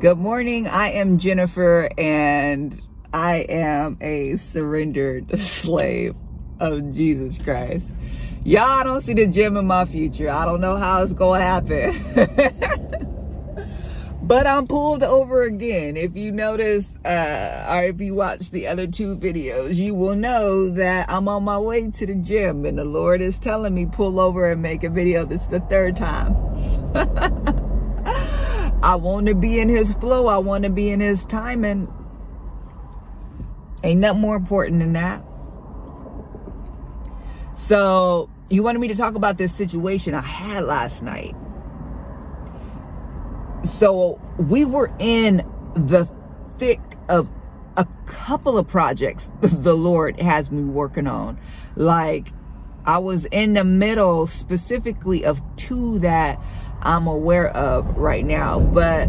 Good morning. I am Jennifer and I am a surrendered slave of Jesus Christ. Y'all don't see the gym in my future. I don't know how it's going to happen. but I'm pulled over again. If you notice, uh, or if you watch the other two videos, you will know that I'm on my way to the gym and the Lord is telling me pull over and make a video. This is the third time. I want to be in his flow. I want to be in his timing. Ain't nothing more important than that. So you wanted me to talk about this situation I had last night so we were in the thick of a couple of projects the Lord has me working on. Like I was in the middle specifically of two that I'm aware of right now, but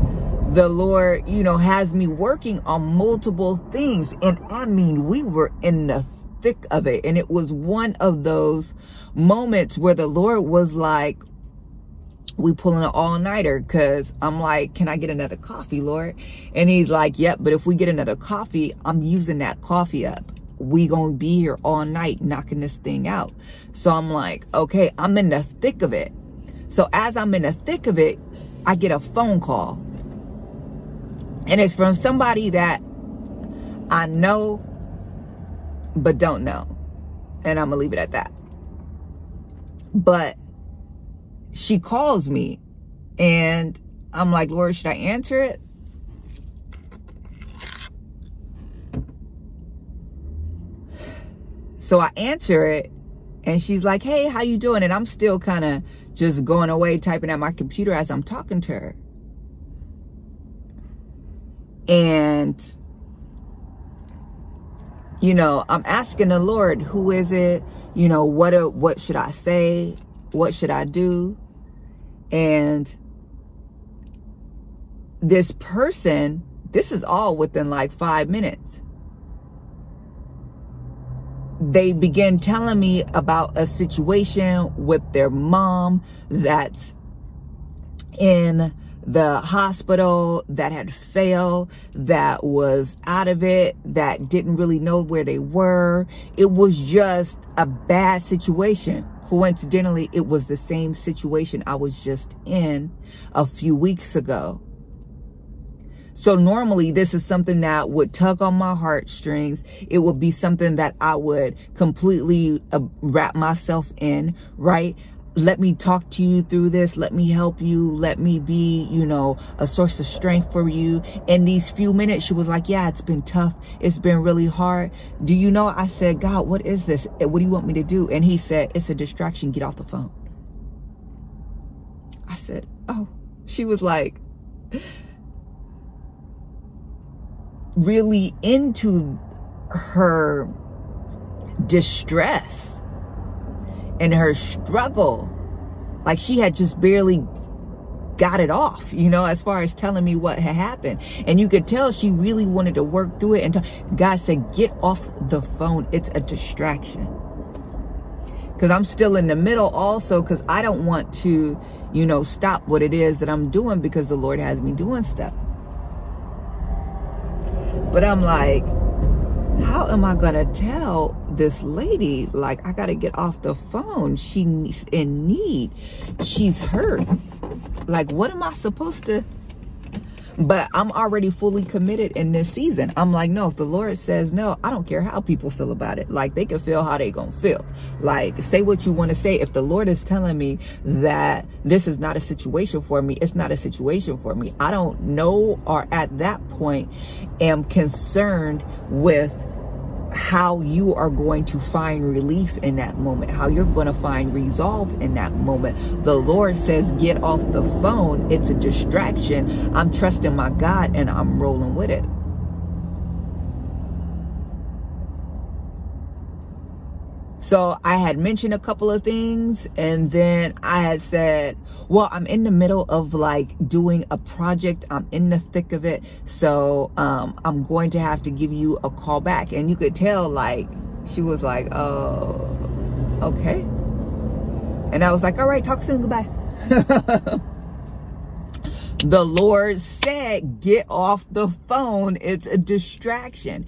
the Lord, you know, has me working on multiple things. And I mean, we were in the thick of it. And it was one of those moments where the Lord was like, we pulling an all-nighter because I'm like, can I get another coffee, Lord? And he's like, yep, but if we get another coffee, I'm using that coffee up. We gonna be here all night knocking this thing out. So I'm like, okay, I'm in the thick of it. So as I'm in the thick of it, I get a phone call. And it's from somebody that I know, but don't know. And I'm gonna leave it at that. But she calls me and I'm like, Lord, should I answer it? So I answer it and she's like, hey, how you doing? And I'm still kind of just going away typing at my computer as I'm talking to her. And, you know, I'm asking the Lord, who is it? You know, what, what should I say? What should I do? And this person, this is all within like five minutes. They begin telling me about a situation with their mom that's in the hospital that had failed, that was out of it, that didn't really know where they were. It was just a bad situation. Coincidentally, it was the same situation I was just in a few weeks ago. So normally this is something that would tug on my heartstrings. It would be something that I would completely uh, wrap myself in, right? let me talk to you through this. Let me help you. Let me be, you know, a source of strength for you. In these few minutes, she was like, yeah, it's been tough. It's been really hard. Do you know? I said, God, what is this? What do you want me to do? And he said, it's a distraction. Get off the phone. I said, oh, she was like, really into her distress and her struggle. Like she had just barely got it off, you know, as far as telling me what had happened. And you could tell she really wanted to work through it. And t- God said, get off the phone. It's a distraction. Because I'm still in the middle also because I don't want to, you know, stop what it is that I'm doing because the Lord has me doing stuff. But I'm like, how am I going to tell this lady, like, I got to get off the phone. She's in need. She's hurt. Like, what am I supposed to? But I'm already fully committed in this season. I'm like, no, if the Lord says no, I don't care how people feel about it. Like, they can feel how they gonna feel. Like, say what you want to say. If the Lord is telling me that this is not a situation for me, it's not a situation for me. I don't know or at that point am concerned with how you are going to find relief in that moment, how you're going to find resolve in that moment. The Lord says, get off the phone. It's a distraction. I'm trusting my God and I'm rolling with it. So I had mentioned a couple of things and then I had said, well, I'm in the middle of like doing a project. I'm in the thick of it. So um, I'm going to have to give you a call back. And you could tell like, she was like, oh, okay. And I was like, all right, talk soon, goodbye. The Lord said, get off the phone. It's a distraction.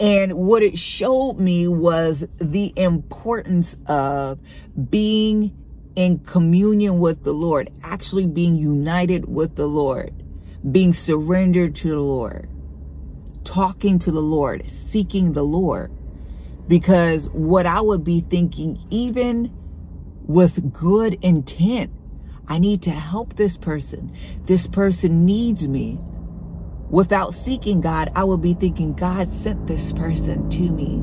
And what it showed me was the importance of being in communion with the Lord, actually being united with the Lord, being surrendered to the Lord, talking to the Lord, seeking the Lord. Because what I would be thinking, even with good intent, I need to help this person. This person needs me. Without seeking God, I would be thinking, God sent this person to me.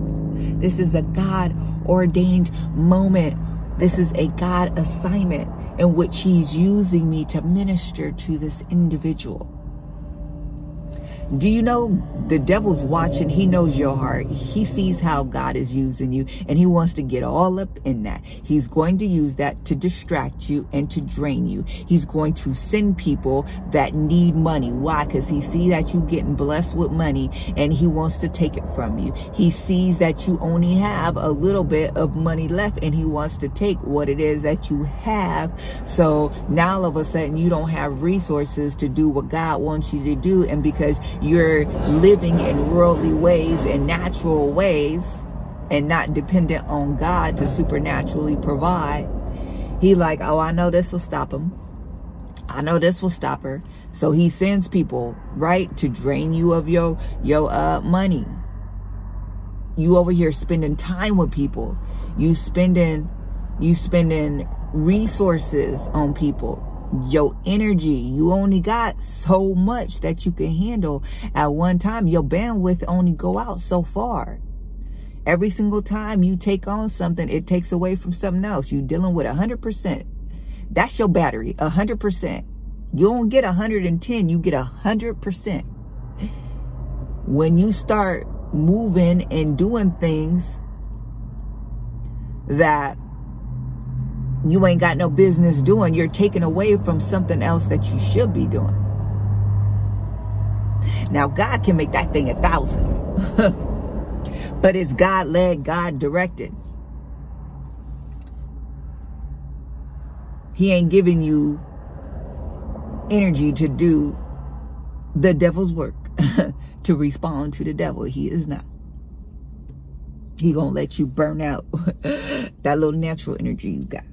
This is a God ordained moment this is a God assignment in which He's using me to minister to this individual. Do you know the devil's watching? He knows your heart. He sees how God is using you and he wants to get all up in that. He's going to use that to distract you and to drain you. He's going to send people that need money. Why? Because he sees that you getting blessed with money and he wants to take it from you. He sees that you only have a little bit of money left and he wants to take what it is that you have. So now all of a sudden you don't have resources to do what God wants you to do. And because you're living in worldly ways and natural ways and not dependent on God to supernaturally provide, he like, oh, I know this will stop him. I know this will stop her. So he sends people, right, to drain you of your, your uh, money. You over here spending time with people. You spending, you spending resources on people your energy. You only got so much that you can handle at one time. Your bandwidth only go out so far. Every single time you take on something, it takes away from something else. You're dealing with 100%. That's your battery, 100%. You don't get 110, you get 100%. When you start moving and doing things that you ain't got no business doing. You're taking away from something else that you should be doing. Now, God can make that thing a thousand. but it's God led, God directed. He ain't giving you energy to do the devil's work, to respond to the devil. He is not. He gonna let you burn out that little natural energy you got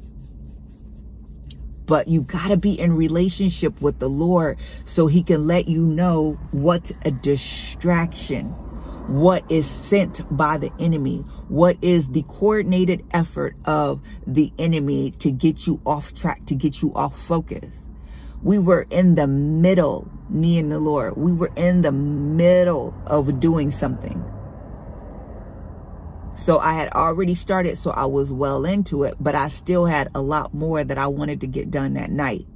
but you got to be in relationship with the Lord so he can let you know what's a distraction, what is sent by the enemy, what is the coordinated effort of the enemy to get you off track, to get you off focus. We were in the middle, me and the Lord, we were in the middle of doing something. So I had already started, so I was well into it, but I still had a lot more that I wanted to get done that night.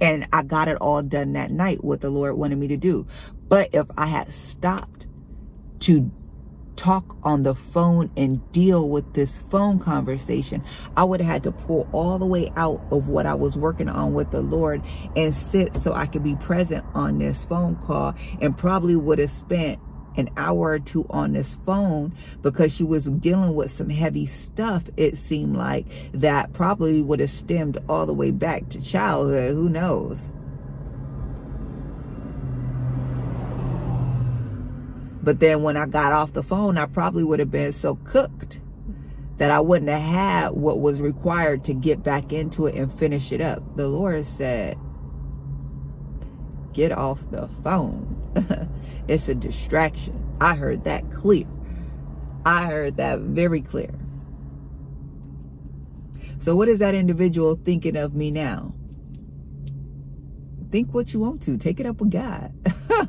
And I got it all done that night, what the Lord wanted me to do. But if I had stopped to talk on the phone and deal with this phone conversation, I would have had to pull all the way out of what I was working on with the Lord and sit so I could be present on this phone call and probably would have spent an hour or two on this phone because she was dealing with some heavy stuff, it seemed like, that probably would have stemmed all the way back to childhood. Who knows? But then when I got off the phone, I probably would have been so cooked that I wouldn't have had what was required to get back into it and finish it up. The Lord said, get off the phone. it's a distraction. I heard that clear. I heard that very clear. So what is that individual thinking of me now? Think what you want to. Take it up with God.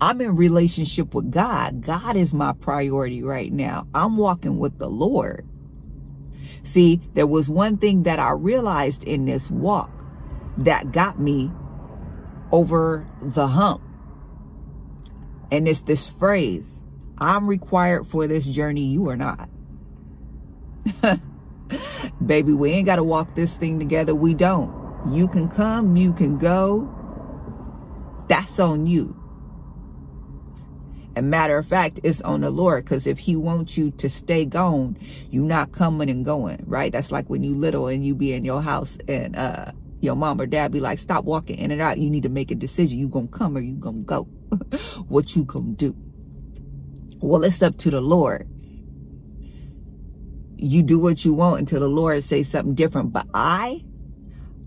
I'm in relationship with God. God is my priority right now. I'm walking with the Lord. See, there was one thing that I realized in this walk that got me over the hump. And it's this phrase, I'm required for this journey, you are not. Baby, we ain't got to walk this thing together. We don't. You can come, you can go. That's on you. And matter of fact, it's on the Lord because if he wants you to stay gone, you're not coming and going, right? That's like when you little and you be in your house and uh your mom or dad be like, stop walking in and out. You need to make a decision. You gonna come or you gonna go. what you gonna do? Well, it's up to the Lord. You do what you want until the Lord says something different. But I,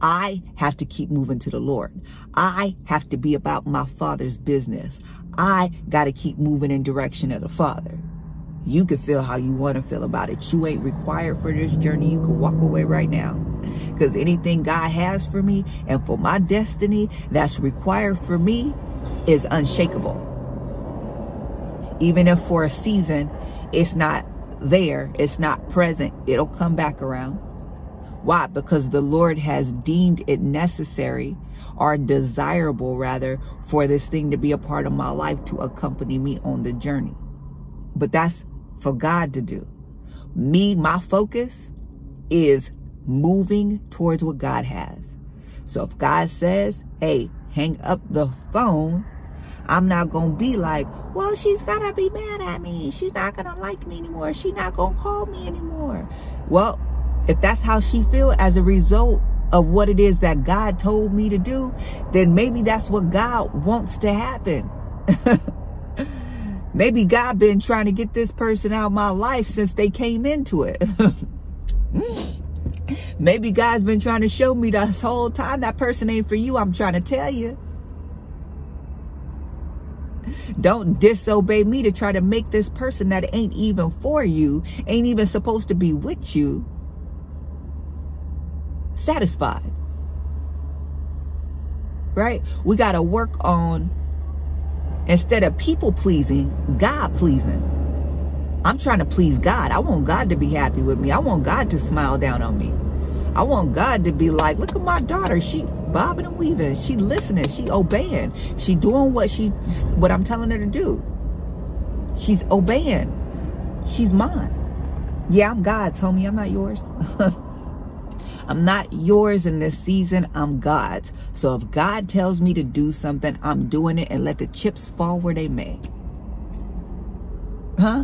I have to keep moving to the Lord. I have to be about my father's business. I got to keep moving in direction of the father. You can feel how you want to feel about it. You ain't required for this journey. You can walk away right now. Because anything God has for me and for my destiny that's required for me is unshakable. Even if for a season it's not there, it's not present, it'll come back around. Why? Because the Lord has deemed it necessary or desirable rather for this thing to be a part of my life to accompany me on the journey. But that's for God to do. Me, my focus is moving towards what God has. So if God says, hey, hang up the phone, I'm not going to be like, well, she's going to be mad at me. She's not going to like me anymore. She's not going to call me anymore. Well, if that's how she feel as a result of what it is that God told me to do, then maybe that's what God wants to happen. maybe God been trying to get this person out of my life since they came into it. Mm. Maybe God's been trying to show me this whole time that person ain't for you. I'm trying to tell you. Don't disobey me to try to make this person that ain't even for you, ain't even supposed to be with you, satisfied. Right? We got to work on, instead of people pleasing, God pleasing. I'm trying to please God. I want God to be happy with me. I want God to smile down on me. I want God to be like, look at my daughter. She bobbing and weaving. She listening. She obeying. She doing what she what I'm telling her to do. She's obeying. She's mine. Yeah, I'm God's, homie. I'm not yours. I'm not yours in this season. I'm God's. So if God tells me to do something, I'm doing it and let the chips fall where they may. Huh?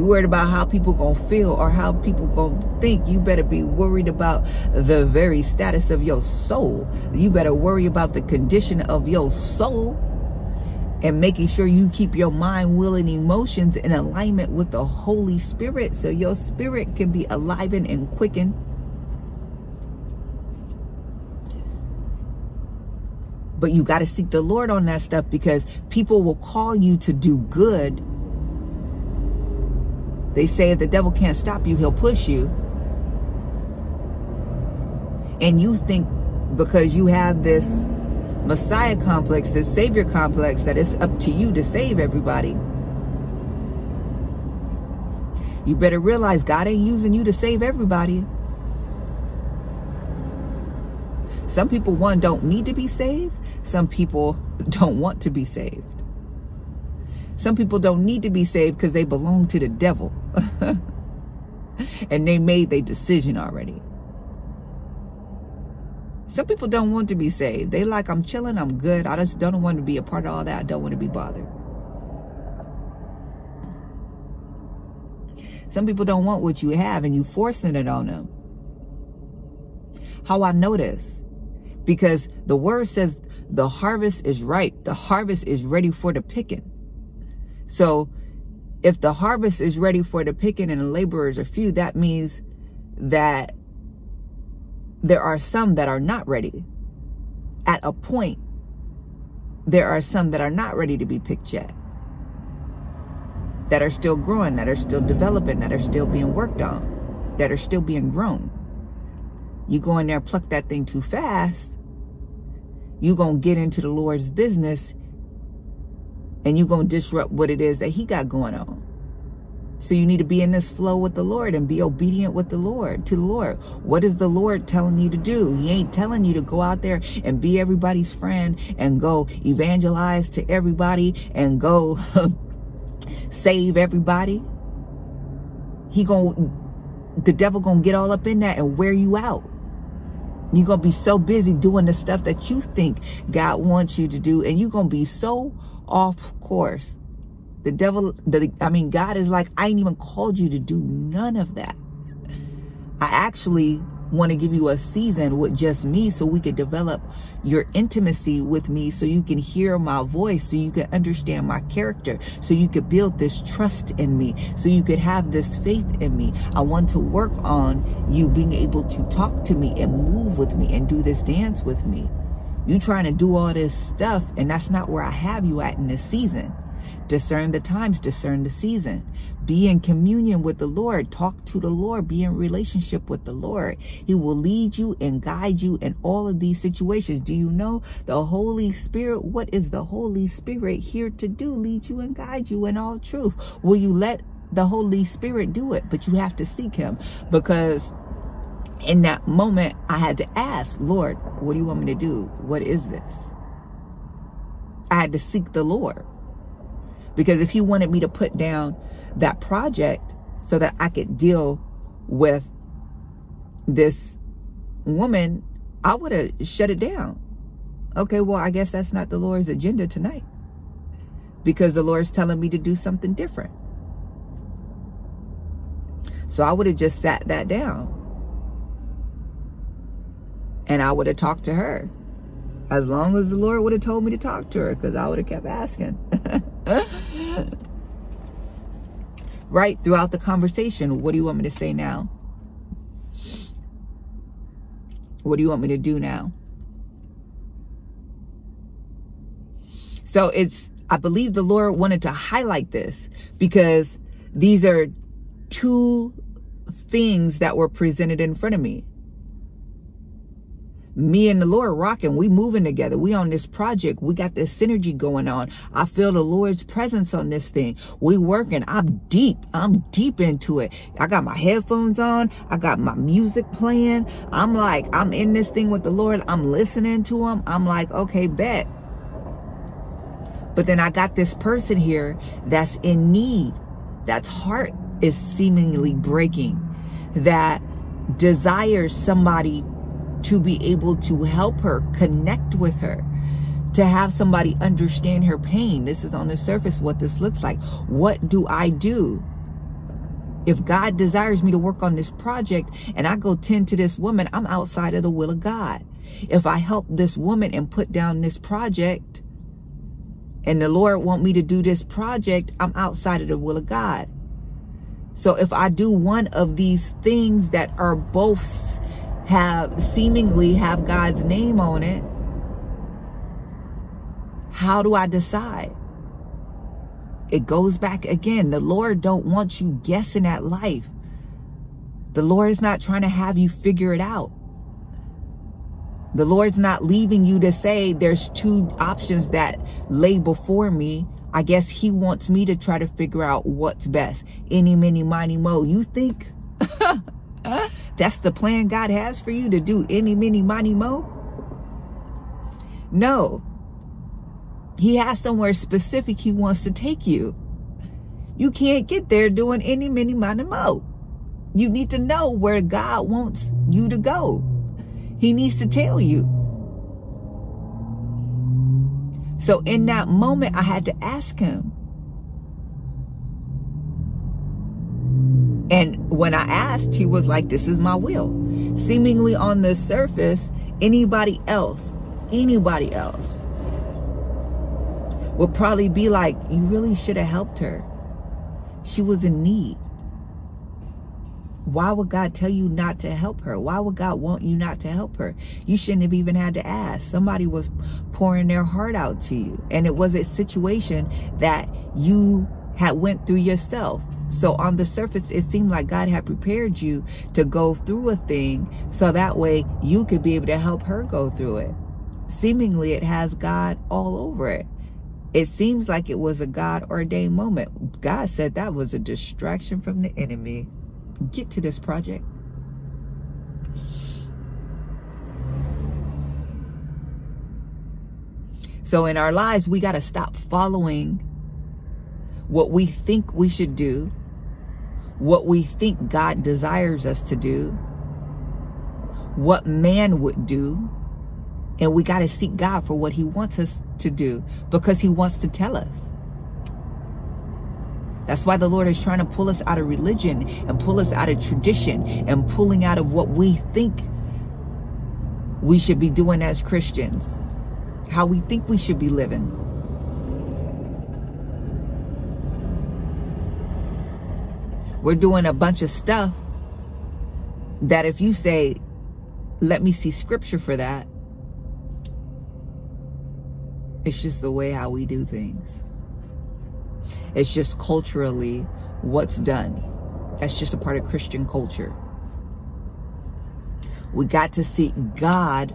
You worried about how people gonna feel or how people gonna think. You better be worried about the very status of your soul. You better worry about the condition of your soul and making sure you keep your mind, will, and emotions in alignment with the Holy Spirit so your spirit can be alivened and quickened. But you got to seek the Lord on that stuff because people will call you to do good they say if the devil can't stop you, he'll push you. And you think because you have this Messiah complex, this Savior complex, that it's up to you to save everybody. You better realize God ain't using you to save everybody. Some people, one, don't need to be saved. Some people don't want to be saved. Some people don't need to be saved because they belong to the devil. and they made their decision already. Some people don't want to be saved. They like, I'm chilling, I'm good. I just don't want to be a part of all that. I don't want to be bothered. Some people don't want what you have and you forcing it on them. How I know this? Because the word says the harvest is ripe. The harvest is ready for the picking. So if the harvest is ready for the picking and the laborers are few, that means that there are some that are not ready. At a point, there are some that are not ready to be picked yet. That are still growing, that are still developing, that are still being worked on, that are still being grown. You go in there, pluck that thing too fast, you're going to get into the Lord's business and you're going to disrupt what it is that he got going on. So you need to be in this flow with the Lord and be obedient with the Lord, to the Lord. What is the Lord telling you to do? He ain't telling you to go out there and be everybody's friend and go evangelize to everybody and go save everybody. He going the devil going to get all up in that and wear you out. You're going to be so busy doing the stuff that you think God wants you to do and you're going to be so off course. The devil, the, I mean, God is like, I ain't even called you to do none of that. I actually want to give you a season with just me so we could develop your intimacy with me so you can hear my voice, so you can understand my character, so you could build this trust in me, so you could have this faith in me. I want to work on you being able to talk to me and move with me and do this dance with me. You trying to do all this stuff, and that's not where I have you at in this season. Discern the times, discern the season. Be in communion with the Lord. Talk to the Lord. Be in relationship with the Lord. He will lead you and guide you in all of these situations. Do you know the Holy Spirit? What is the Holy Spirit here to do? Lead you and guide you in all truth. Will you let the Holy Spirit do it? But you have to seek him because in that moment, I had to ask, Lord, what do you want me to do? What is this? I had to seek the Lord. Because if he wanted me to put down that project so that I could deal with this woman, I would have shut it down. Okay, well, I guess that's not the Lord's agenda tonight. Because the Lord's telling me to do something different. So I would have just sat that down. And I would have talked to her. As long as the Lord would have told me to talk to her, because I would have kept asking. right throughout the conversation, what do you want me to say now? What do you want me to do now? So it's, I believe the Lord wanted to highlight this because these are two things that were presented in front of me me and the Lord rocking. We moving together. We on this project. We got this synergy going on. I feel the Lord's presence on this thing. We working. I'm deep. I'm deep into it. I got my headphones on. I got my music playing. I'm like, I'm in this thing with the Lord. I'm listening to him. I'm like, okay, bet. But then I got this person here that's in need. That's heart is seemingly breaking. That desires somebody to be able to help her, connect with her, to have somebody understand her pain. This is on the surface what this looks like. What do I do? If God desires me to work on this project and I go tend to this woman, I'm outside of the will of God. If I help this woman and put down this project and the Lord want me to do this project, I'm outside of the will of God. So if I do one of these things that are both have seemingly have God's name on it, how do I decide? It goes back again. The Lord don't want you guessing at life. The Lord is not trying to have you figure it out. The Lord's not leaving you to say there's two options that lay before me. I guess he wants me to try to figure out what's best. Any, many, miny, mo. You think That's the plan God has for you to do any, many, money, mo? No. He has somewhere specific he wants to take you. You can't get there doing any, many, money, mo. You need to know where God wants you to go. He needs to tell you. So in that moment, I had to ask him, And when I asked, he was like, this is my will. Seemingly on the surface, anybody else, anybody else would probably be like, you really should have helped her. She was in need. Why would God tell you not to help her? Why would God want you not to help her? You shouldn't have even had to ask. Somebody was pouring their heart out to you. And it was a situation that you had went through yourself. So on the surface, it seemed like God had prepared you to go through a thing so that way you could be able to help her go through it. Seemingly, it has God all over it. It seems like it was a God ordained moment. God said that was a distraction from the enemy. Get to this project. So in our lives, we got to stop following what we think we should do what we think God desires us to do, what man would do, and we got to seek God for what he wants us to do because he wants to tell us. That's why the Lord is trying to pull us out of religion and pull us out of tradition and pulling out of what we think we should be doing as Christians, how we think we should be living. We're doing a bunch of stuff that if you say, let me see scripture for that, it's just the way how we do things. It's just culturally what's done. That's just a part of Christian culture. We got to seek God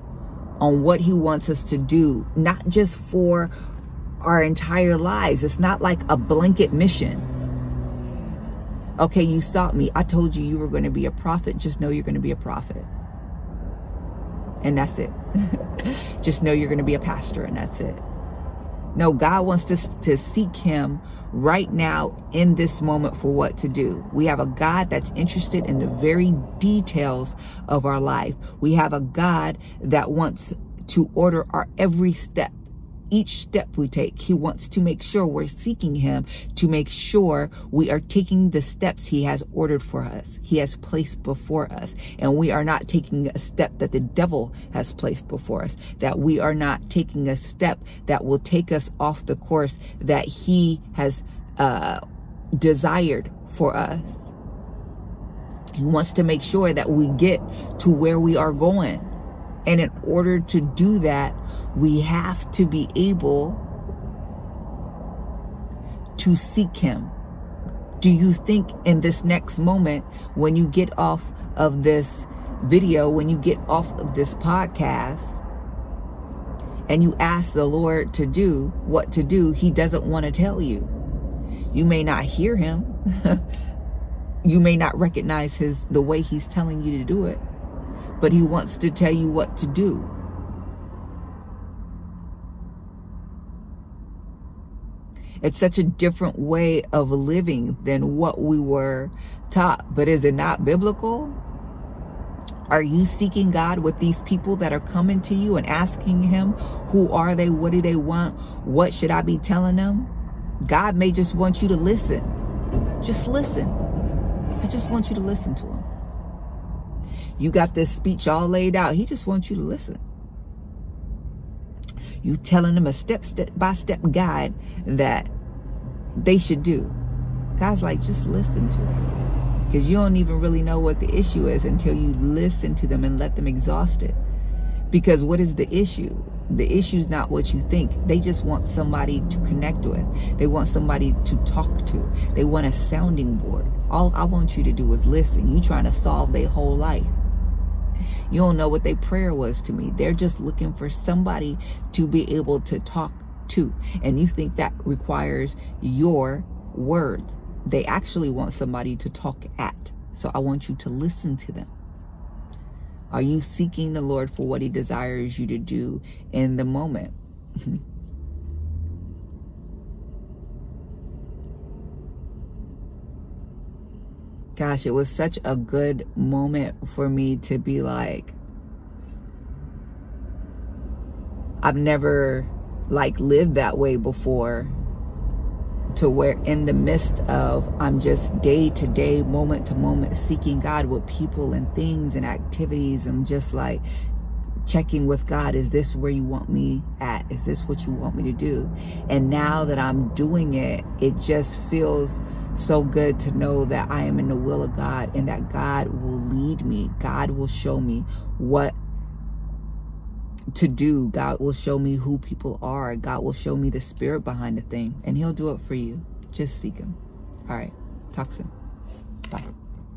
on what he wants us to do, not just for our entire lives. It's not like a blanket mission. Okay, you sought me. I told you you were going to be a prophet. Just know you're going to be a prophet. And that's it. just know you're going to be a pastor and that's it. No, God wants us to seek him right now in this moment for what to do. We have a God that's interested in the very details of our life. We have a God that wants to order our every step each step we take. He wants to make sure we're seeking Him to make sure we are taking the steps He has ordered for us, He has placed before us. And we are not taking a step that the devil has placed before us, that we are not taking a step that will take us off the course that He has uh, desired for us. He wants to make sure that we get to where we are going. And in order to do that, we have to be able to seek him. Do you think in this next moment, when you get off of this video, when you get off of this podcast, and you ask the Lord to do what to do, he doesn't want to tell you. You may not hear him. you may not recognize his the way he's telling you to do it, but he wants to tell you what to do. It's such a different way of living than what we were taught. But is it not biblical? Are you seeking God with these people that are coming to you and asking Him, who are they? What do they want? What should I be telling them? God may just want you to listen. Just listen. I just want you to listen to Him. You got this speech all laid out. He just wants you to listen. You telling them a step, step by step guide that they should do. God's like, just listen to them. Because you don't even really know what the issue is until you listen to them and let them exhaust it. Because what is the issue? The issue is not what you think. They just want somebody to connect with. They want somebody to talk to. They want a sounding board. All I want you to do is listen. You trying to solve their whole life. You don't know what their prayer was to me. They're just looking for somebody to be able to talk to. And you think that requires your words. They actually want somebody to talk at. So I want you to listen to them. Are you seeking the Lord for what he desires you to do in the moment? Gosh, it was such a good moment for me to be like, I've never like lived that way before to where in the midst of I'm just day to day, moment to moment seeking God with people and things and activities and just like checking with God, is this where you want me at? Is this what you want me to do? And now that I'm doing it, it just feels so good to know that I am in the will of God and that God will lead me. God will show me what to do. God will show me who people are. God will show me the spirit behind the thing, and He'll do it for you. Just seek Him. All right. Talk soon. Bye.